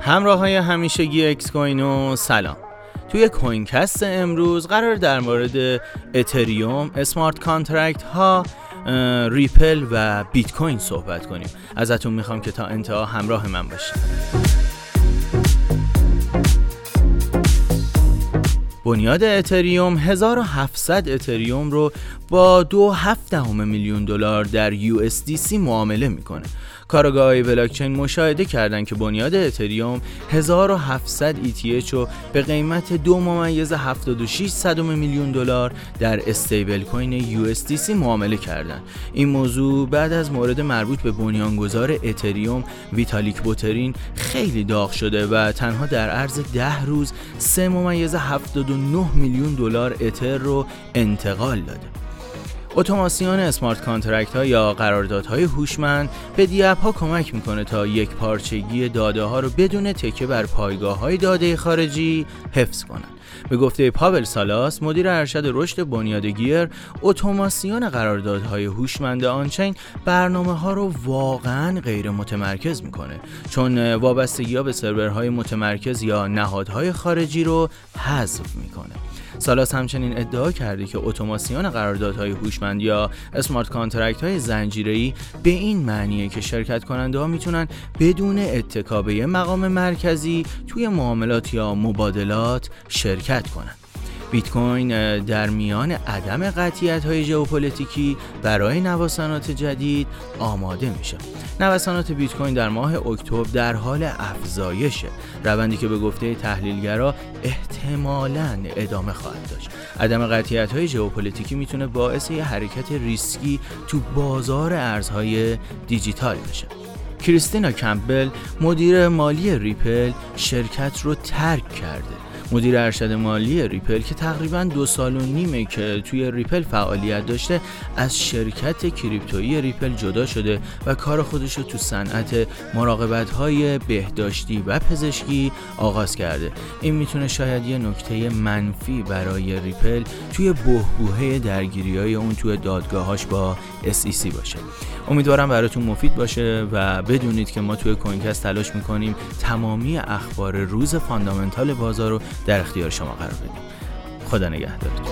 همراه های همیشگی اکس کوینو سلام. توی کوینکست امروز قرار در مورد اتریوم، smart contract ها، ریپل و بیت کوین صحبت کنیم. ازتون می‌خوام که تا انتها همراه من باشید. بنیاد اتریوم 1700 اتریوم رو با دو هفت دهم میلیون دلار در USDC معامله می‌کنه کارگاه بلاکچین مشاهده کردند که بنیاد اتریوم 1700 ETH رو به قیمت دو ممیز 76 صدم میلیون دلار در استیبل کوین USDC معامله کردند. این موضوع بعد از مورد مربوط به بنیانگذار اتریوم ویتالیک بوترین خیلی داغ شده و تنها در عرض ده روز 3 ممیز 79 میلیون دلار اتر رو انتقال داده. اتوماسیون smart contract ها یا قراردادهای هوشمند به dApp ها کمک می‌کنه تا یک پارچگی داده ها رو بدون تکیه بر پایگاه های داده خارجی حفظ کنند. به گفته پاول سالاس مدیر ارشد رشد بنیاد گیر اتوماسیون قراردادهای هوشمند on-chain برنامه ها رو واقعا غیر متمرکز می‌کنه چون وابستگی ها به سرورهای متمرکز یا نهادهای خارجی رو حذف می‌کنه سالاس همچنین ادعا کرده که اتوماسیون قراردادهای هوشمند یا smart contract های زنجیره‌ای به این معنیه که شرکت کننده ها می‌تونن بدون اتکا مقام مرکزی توی معاملات یا مبادلات شرکت کنند. بیت کوین در میان عدم قطعیت های ژئوپلیتیکی برای نوسانات جدید آماده میشه. نوسانات بیت کوین در ماه اکتبر در حال افزایشه. روندی که به گفته تحلیلگرا احتمالاً ادامه خواهد داشت. عدم قطعیت های ژئوپلیتیکی می‌تونه باعث یه حرکت ریسکی تو بازار ارزهای دیجیتال بشه. کریستینا کمپبل مدیر مالی ریپل شرکت رو ترک کرده مدیر ارشد مالی ریپل که تقریبا دو سال و نیمه که توی ریپل فعالیت داشته از شرکت کریپتویی ریپل جدا شده و کار خودش رو تو صنعت مراقبت های بهداشتی و پزشکی آغاز کرده. این می‌تونه شاید یه نکته منفی برای ریپل توی بحبوحه درگیری های اون توی دادگاهاش با SEC باشه. امیدوارم براتون مفید باشه و بدونید که ما توی کوینکست تلاش می‌کنیم تمامی اخبار روز fundamental بازار رو در اختیار شما قرار بدیم. خدا نگهدارتون